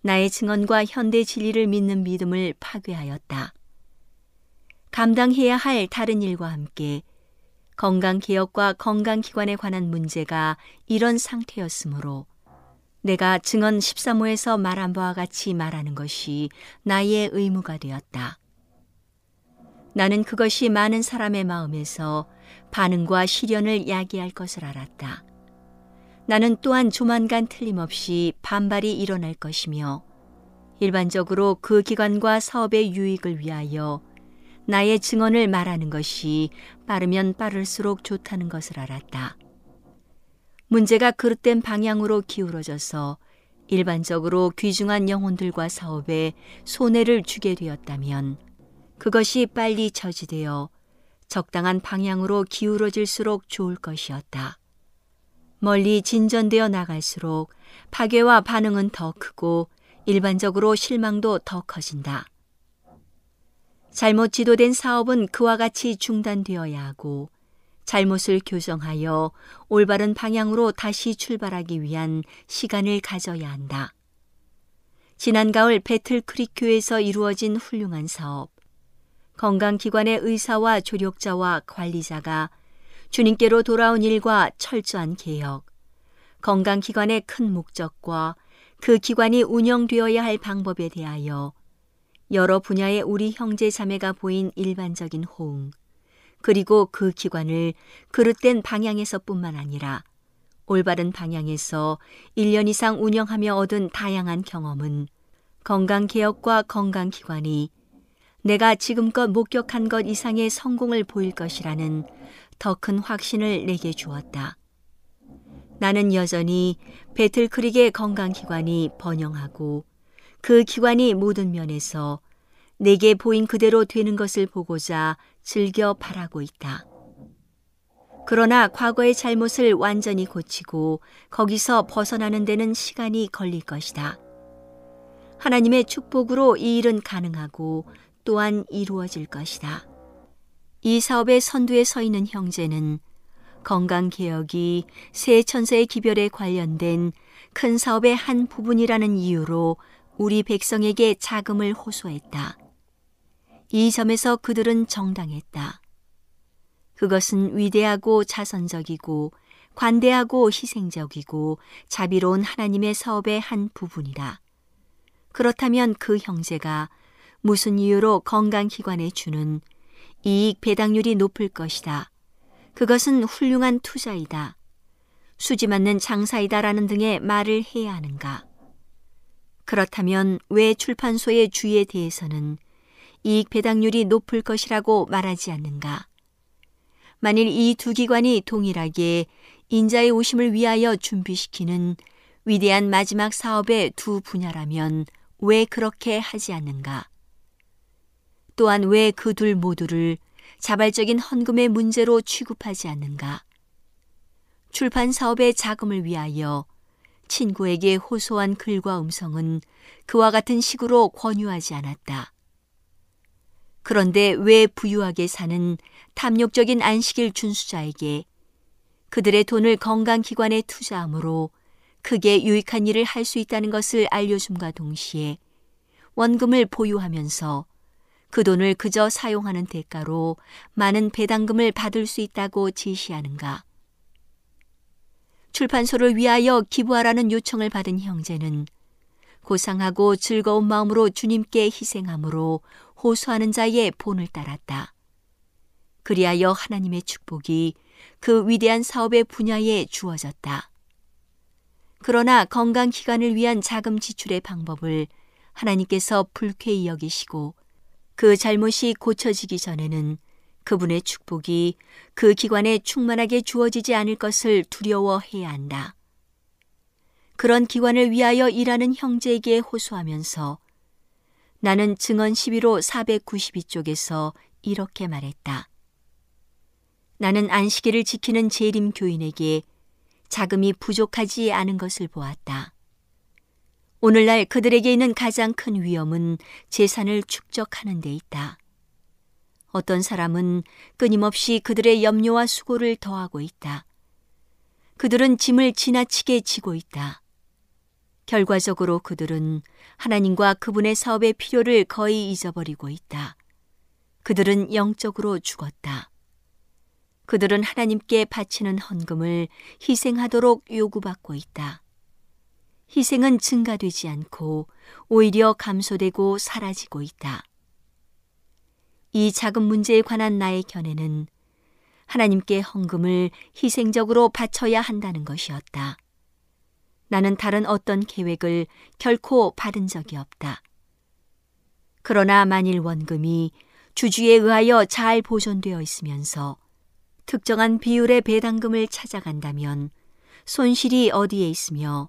나의 증언과 현대 진리를 믿는 믿음을 파괴하였다. 감당해야 할 다른 일과 함께 건강 개혁과 건강 기관에 관한 문제가 이런 상태였으므로 내가 증언 13호에서 말한 바와 같이 말하는 것이 나의 의무가 되었다. 나는 그것이 많은 사람의 마음에서 반응과 시련을 야기할 것을 알았다. 나는 또한 조만간 틀림없이 반발이 일어날 것이며 일반적으로 그 기관과 사업의 유익을 위하여 나의 증언을 말하는 것이 빠르면 빠를수록 좋다는 것을 알았다. 문제가 그릇된 방향으로 기울어져서 일반적으로 귀중한 영혼들과 사업에 손해를 주게 되었다면 그것이 빨리 처지되어 적당한 방향으로 기울어질수록 좋을 것이었다. 멀리 진전되어 나갈수록 파괴와 반응은 더 크고 일반적으로 실망도 더 커진다. 잘못 지도된 사업은 그와 같이 중단되어야 하고 잘못을 교정하여 올바른 방향으로 다시 출발하기 위한 시간을 가져야 한다. 지난 가을 배틀 크릭 교에서 이루어진 훌륭한 사업, 건강기관의 의사와 조력자와 관리자가 주님께로 돌아온 일과 철저한 개혁, 건강기관의 큰 목적과 그 기관이 운영되어야 할 방법에 대하여 여러 분야의 우리 형제 자매가 보인 일반적인 호응, 그리고 그 기관을 그릇된 방향에서뿐만 아니라 올바른 방향에서 1년 이상 운영하며 얻은 다양한 경험은 건강개혁과 건강기관이 내가 지금껏 목격한 것 이상의 성공을 보일 것이라는 더 큰 확신을 내게 주었다. 나는 여전히 배틀크릭의 건강기관이 번영하고 그 기관이 모든 면에서 내게 보인 그대로 되는 것을 보고자 즐겨 바라고 있다. 그러나 과거의 잘못을 완전히 고치고 거기서 벗어나는 데는 시간이 걸릴 것이다. 하나님의 축복으로 이 일은 가능하고 또한 이루어질 것이다. 이 사업의 선두에 서 있는 형제는 건강개혁이 새 천사의 기별에 관련된 큰 사업의 한 부분이라는 이유로 우리 백성에게 자금을 호소했다. 이 점에서 그들은 정당했다. 그것은 위대하고 자선적이고 관대하고 희생적이고 자비로운 하나님의 사업의 한 부분이다. 그렇다면 그 형제가 무슨 이유로 건강기관에 주는 이익 배당률이 높을 것이다. 그것은 훌륭한 투자이다. 수지 맞는 장사이다라는 등의 말을 해야 하는가? 그렇다면 왜 출판소의 주의에 대해서는 이익 배당률이 높을 것이라고 말하지 않는가? 만일 이 두 기관이 동일하게 인자의 오심을 위하여 준비시키는 위대한 마지막 사업의 두 분야라면 왜 그렇게 하지 않는가? 또한 왜 그 둘 모두를 자발적인 헌금의 문제로 취급하지 않는가? 출판 사업의 자금을 위하여 친구에게 호소한 글과 음성은 그와 같은 식으로 권유하지 않았다. 그런데 왜 부유하게 사는 탐욕적인 안식일 준수자에게 그들의 돈을 건강기관에 투자함으로 크게 유익한 일을 할 수 있다는 것을 알려줌과 동시에 원금을 보유하면서 그 돈을 그저 사용하는 대가로 많은 배당금을 받을 수 있다고 지시하는가? 출판소를 위하여 기부하라는 요청을 받은 형제는 고상하고 즐거운 마음으로 주님께 희생함으로 호소하는 자의 본을 따랐다. 그리하여 하나님의 축복이 그 위대한 사업의 분야에 주어졌다. 그러나 건강기관을 위한 자금 지출의 방법을 하나님께서 불쾌히 여기시고 그 잘못이 고쳐지기 전에는 그분의 축복이 그 기관에 충만하게 주어지지 않을 것을 두려워해야 한다. 그런 기관을 위하여 일하는 형제에게 호소하면서 나는 증언 11호 492쪽에서 이렇게 말했다. 나는 안식일을 지키는 재림 교인에게 자금이 부족하지 않은 것을 보았다. 오늘날 그들에게 있는 가장 큰 위험은 재산을 축적하는 데 있다. 어떤 사람은 끊임없이 그들의 염려와 수고를 더하고 있다. 그들은 짐을 지나치게 지고 있다. 결과적으로 그들은 하나님과 그분의 사업의 필요를 거의 잊어버리고 있다. 그들은 영적으로 죽었다. 그들은 하나님께 바치는 헌금을 희생하도록 요구받고 있다. 희생은 증가되지 않고 오히려 감소되고 사라지고 있다. 이 자금 문제에 관한 나의 견해는 하나님께 헌금을 희생적으로 바쳐야 한다는 것이었다. 나는 다른 어떤 계획을 결코 받은 적이 없다. 그러나 만일 원금이 주주에 의하여 잘 보존되어 있으면서 특정한 비율의 배당금을 찾아간다면 손실이 어디에 있으며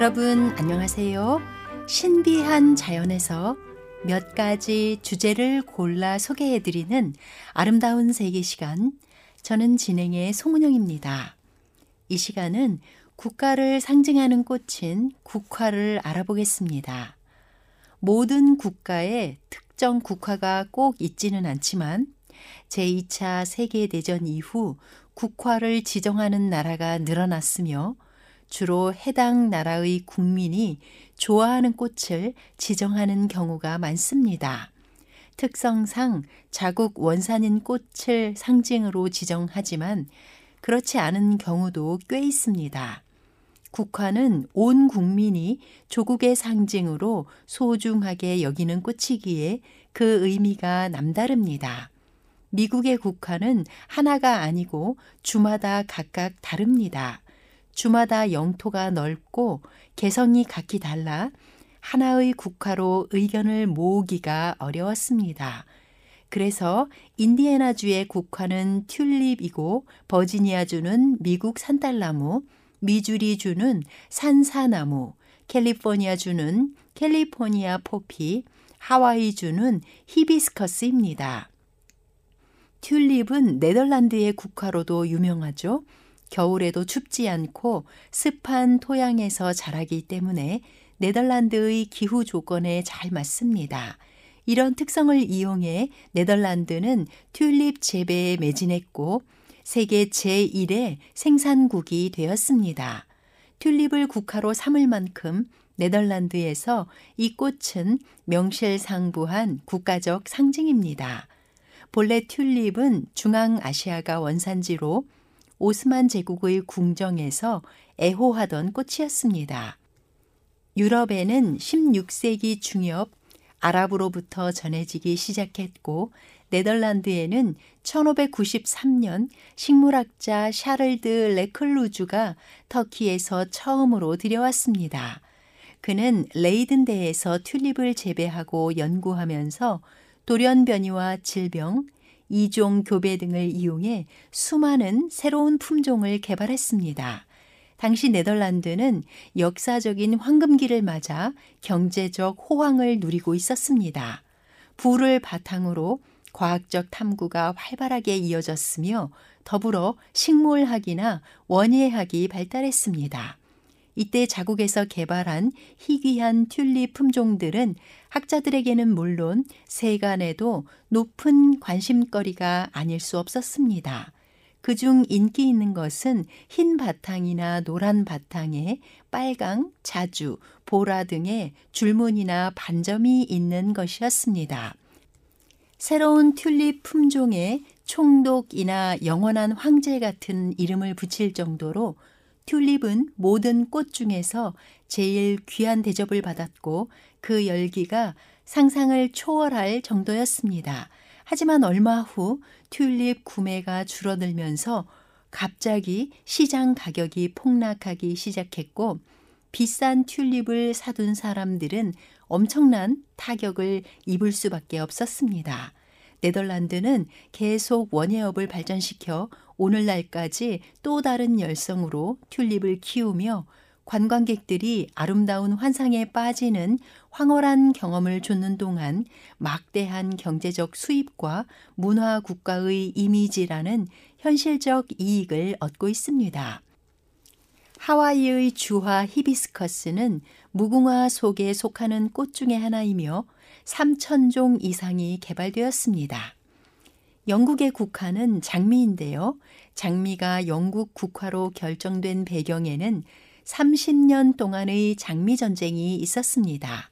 여러분 안녕하세요. 신비한 자연에서 몇 가지 주제를 골라 소개해드리는 아름다운 세계 시간. 저는 진행의 송은영입니다. 이 시간은 국가를 상징하는 꽃인 국화를 알아보겠습니다. 모든 국가에 특정 국화가 꼭 있지는 않지만 제2차 세계대전 이후 국화를 지정하는 나라가 늘어났으며 주로 해당 나라의 국민이 좋아하는 꽃을 지정하는 경우가 많습니다. 특성상 자국 원산인 꽃을 상징으로 지정하지만 그렇지 않은 경우도 꽤 있습니다. 국화는 온 국민이 조국의 상징으로 소중하게 여기는 꽃이기에 그 의미가 남다릅니다. 미국의 국화는 하나가 아니고 주마다 각각 다릅니다. 주마다 영토가 넓고 개성이 각기 달라 하나의 국화로 의견을 모으기가 어려웠습니다. 그래서 인디애나주의 국화는 튤립이고 버지니아주는 미국 산딸나무, 미주리주는 산사나무, 캘리포니아주는 캘리포니아 포피, 하와이주는 히비스커스입니다. 튤립은 네덜란드의 국화로도 유명하죠. 겨울에도 춥지 않고 습한 토양에서 자라기 때문에 네덜란드의 기후 조건에 잘 맞습니다. 이런 특성을 이용해 네덜란드는 튤립 재배에 매진했고 세계 제1의 생산국이 되었습니다. 튤립을 국화로 삼을 만큼 네덜란드에서 이 꽃은 명실상부한 국가적 상징입니다. 본래 튤립은 중앙아시아가 원산지로 오스만 제국의 궁정에서 애호하던 꽃이었습니다. 유럽에는 16세기 중엽 아랍으로부터 전해지기 시작했고 네덜란드에는 1593년 식물학자 샤를드 레클루주가 터키에서 처음으로 들여왔습니다. 그는 레이든대에서 튤립을 재배하고 연구하면서 돌연변이와 질병, 이종 교배 등을 이용해 수많은 새로운 품종을 개발했습니다. 당시 네덜란드는 역사적인 황금기를 맞아 경제적 호황을 누리고 있었습니다. 부를 바탕으로 과학적 탐구가 활발하게 이어졌으며 더불어 식물학이나 원예학이 발달했습니다. 이때 자국에서 개발한 희귀한 튤립 품종들은 학자들에게는 물론 세간에도 높은 관심거리가 아닐 수 없었습니다. 그중 인기 있는 것은 흰 바탕이나 노란 바탕에 빨강, 자주, 보라 등의 줄무늬나 반점이 있는 것이었습니다. 새로운 튤립 품종에 총독이나 영원한 황제 같은 이름을 붙일 정도로 튤립은 모든 꽃 중에서 제일 귀한 대접을 받았고 그 열기가 상상을 초월할 정도였습니다. 하지만 얼마 후 튤립 구매가 줄어들면서 갑자기 시장 가격이 폭락하기 시작했고 비싼 튤립을 사둔 사람들은 엄청난 타격을 입을 수밖에 없었습니다. 네덜란드는 계속 원예업을 발전시켜 오늘날까지 또 다른 열성으로 튤립을 키우며 관광객들이 아름다운 환상에 빠지는 황홀한 경험을 줬는 동안 막대한 경제적 수입과 문화 국가의 이미지라는 현실적 이익을 얻고 있습니다. 하와이의 주화 히비스커스는 무궁화 속에 속하는 꽃 중의 하나이며 3천종 이상이 개발되었습니다. 영국의 국화는 장미인데요. 장미가 영국 국화로 결정된 배경에는 30년 동안의 장미 전쟁이 있었습니다.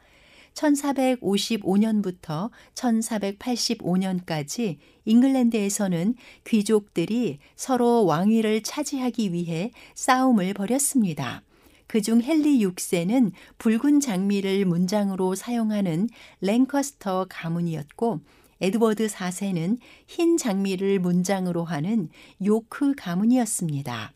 1455년부터 1485년까지 잉글랜드에서는 귀족들이 서로 왕위를 차지하기 위해 싸움을 벌였습니다. 그중 헨리 6세는 붉은 장미를 문장으로 사용하는 랭커스터 가문이었고 에드워드 4세는 흰 장미를 문장으로 하는 요크 가문이었습니다.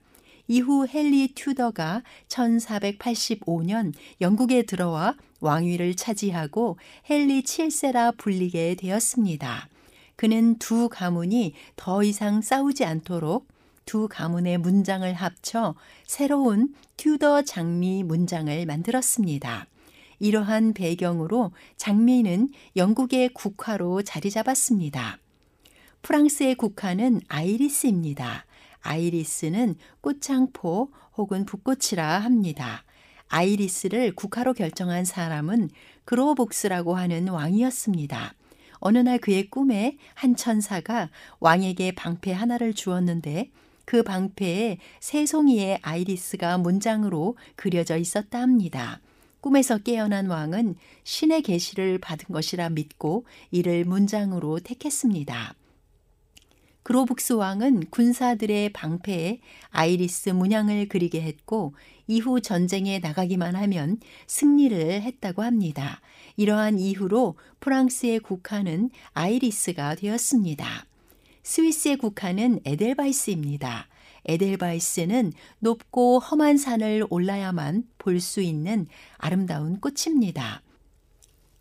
이후 헨리 튜더가 1485년 영국에 들어와 왕위를 차지하고 헨리 7세라 불리게 되었습니다. 그는 두 가문이 더 이상 싸우지 않도록 두 가문의 문장을 합쳐 새로운 튜더 장미 문장을 만들었습니다. 이러한 배경으로 장미는 영국의 국화로 자리 잡았습니다. 프랑스의 국화는 아이리스입니다. 아이리스는 꽃창포 혹은 붓꽃이라 합니다. 아이리스를 국화로 결정한 사람은 클로비스라고 하는 왕이었습니다. 어느 날 그의 꿈에 한 천사가 왕에게 방패 하나를 주었는데 그 방패에 세 송이의 아이리스가 문장으로 그려져 있었다 합니다. 꿈에서 깨어난 왕은 신의 계시를 받은 것이라 믿고 이를 문장으로 택했습니다. 클로비스 왕은 군사들의 방패에 아이리스 문양을 그리게 했고 이후 전쟁에 나가기만 하면 승리를 했다고 합니다. 이러한 이후로 프랑스의 국화는 아이리스가 되었습니다. 스위스의 국화는 에델바이스입니다. 에델바이스는 높고 험한 산을 올라야만 볼 수 있는 아름다운 꽃입니다.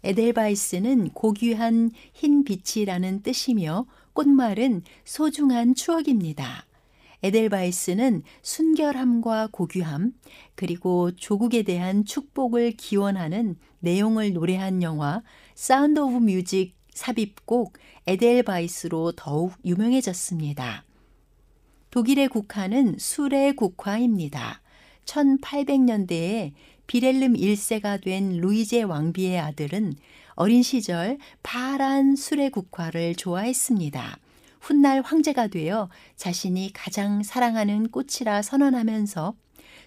에델바이스는 고귀한 흰 빛이라는 뜻이며 꽃말은 소중한 추억입니다. 에델바이스는 순결함과 고귀함, 그리고 조국에 대한 축복을 기원하는 내용을 노래한 영화 Sound of Music 삽입곡 에델바이스로 더욱 유명해졌습니다. 독일의 국화는 수레국화입니다. 1800년대에 빌헬름 1세가 된 루이제 왕비의 아들은 어린 시절 파란 수레국화를 좋아했습니다. 훗날 황제가 되어 자신이 가장 사랑하는 꽃이라 선언하면서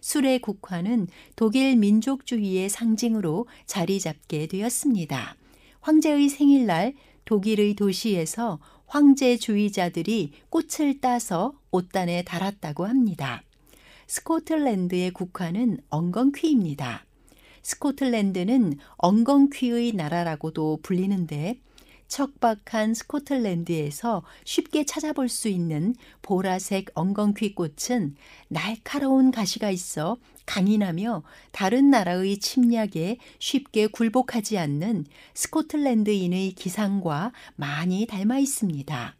술의 국화는 독일 민족주의의 상징으로 자리 잡게 되었습니다. 황제의 생일날 독일의 도시에서 황제 주의자들이 꽃을 따서 옷단에 달았다고 합니다. 스코틀랜드의 국화는 엉겅퀴입니다. 스코틀랜드는 엉겅퀴의 나라라고도 불리는데 척박한 스코틀랜드에서 쉽게 찾아볼 수 있는 보라색 엉겅퀴 꽃은 날카로운 가시가 있어 강인하며 다른 나라의 침략에 쉽게 굴복하지 않는 스코틀랜드인의 기상과 많이 닮아 있습니다.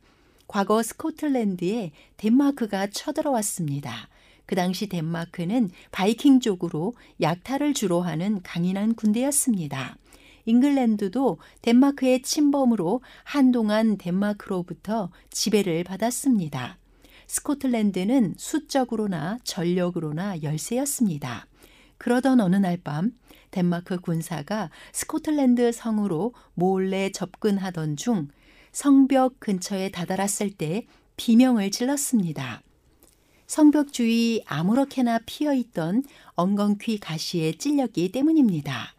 과거 스코틀랜드에 덴마크가 쳐들어왔습니다. 그 당시 덴마크는 바이킹족으로 약탈을 주로 하는 강인한 군대였습니다. 잉글랜드도 덴마크의 침범으로 한동안 덴마크로부터 지배를 받았습니다. 스코틀랜드는 수적으로나 전력으로나 열세였습니다. 그러던 어느 날 밤 덴마크 군사가 스코틀랜드 성으로 몰래 접근하던 중 성벽 근처에 다다랐을 때 비명을 질렀습니다. 성벽 주위 아무렇게나 피어 있던 엉겅퀴 가시에 찔렸기 때문입니다.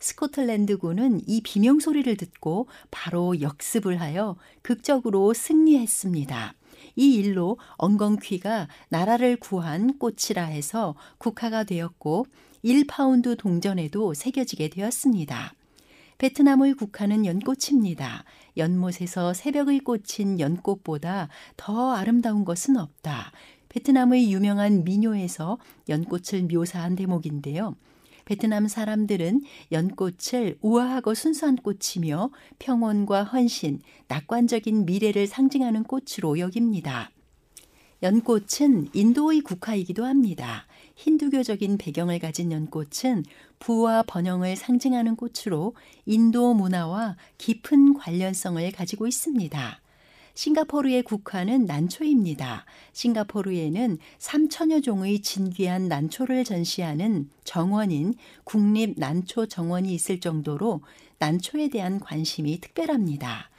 스코틀랜드군은 이 비명 소리를 듣고 바로 역습을 하여 극적으로 승리했습니다. 이 일로 엉겅퀴가 나라를 구한 꽃이라 해서 국화가 되었고 1파운드 동전에도 새겨지게 되었습니다. 베트남의 국화는 연꽃입니다. 연못에서 새벽의 꽃인 연꽃보다 더 아름다운 것은 없다. 베트남의 유명한 민요에서 연꽃을 묘사한 대목인데요. 베트남 사람들은 연꽃을 우아하고 순수한 꽃이며 평온과 헌신, 낙관적인 미래를 상징하는 꽃으로 여깁니다. 연꽃은 인도의 국화이기도 합니다. 힌두교적인 배경을 가진 연꽃은 부와 번영을 상징하는 꽃으로 인도 문화와 깊은 관련성을 가지고 있습니다. 싱가포르의 국화는 난초입니다. 싱가포르에는 3천여 종의 진귀한 난초를 전시하는 정원인 국립 난초 정원이 있을 정도로 난초에 대한 관심이 특별합니다.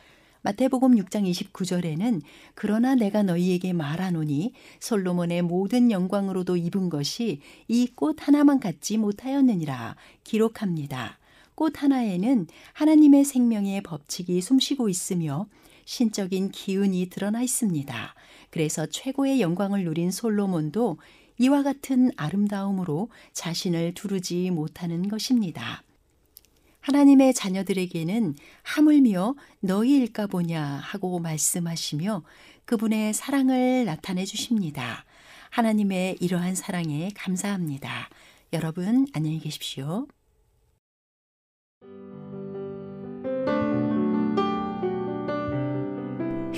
마태복음 6장 29절에는 그러나 내가 너희에게 말하노니 솔로몬의 모든 영광으로도 입은 것이 이 꽃 하나만 갖지 못하였느니라 기록합니다. 꽃 하나에는 하나님의 생명의 법칙이 숨쉬고 있으며 신적인 기운이 드러나 있습니다. 그래서 최고의 영광을 누린 솔로몬도 이와 같은 아름다움으로 자신을 두르지 못하는 것입니다. 하나님의 자녀들에게는 하물며 너희일까 보냐 하고 말씀하시며 그분의 사랑을 나타내 주십니다. 하나님의 이러한 사랑에 감사합니다. 여러분 안녕히 계십시오.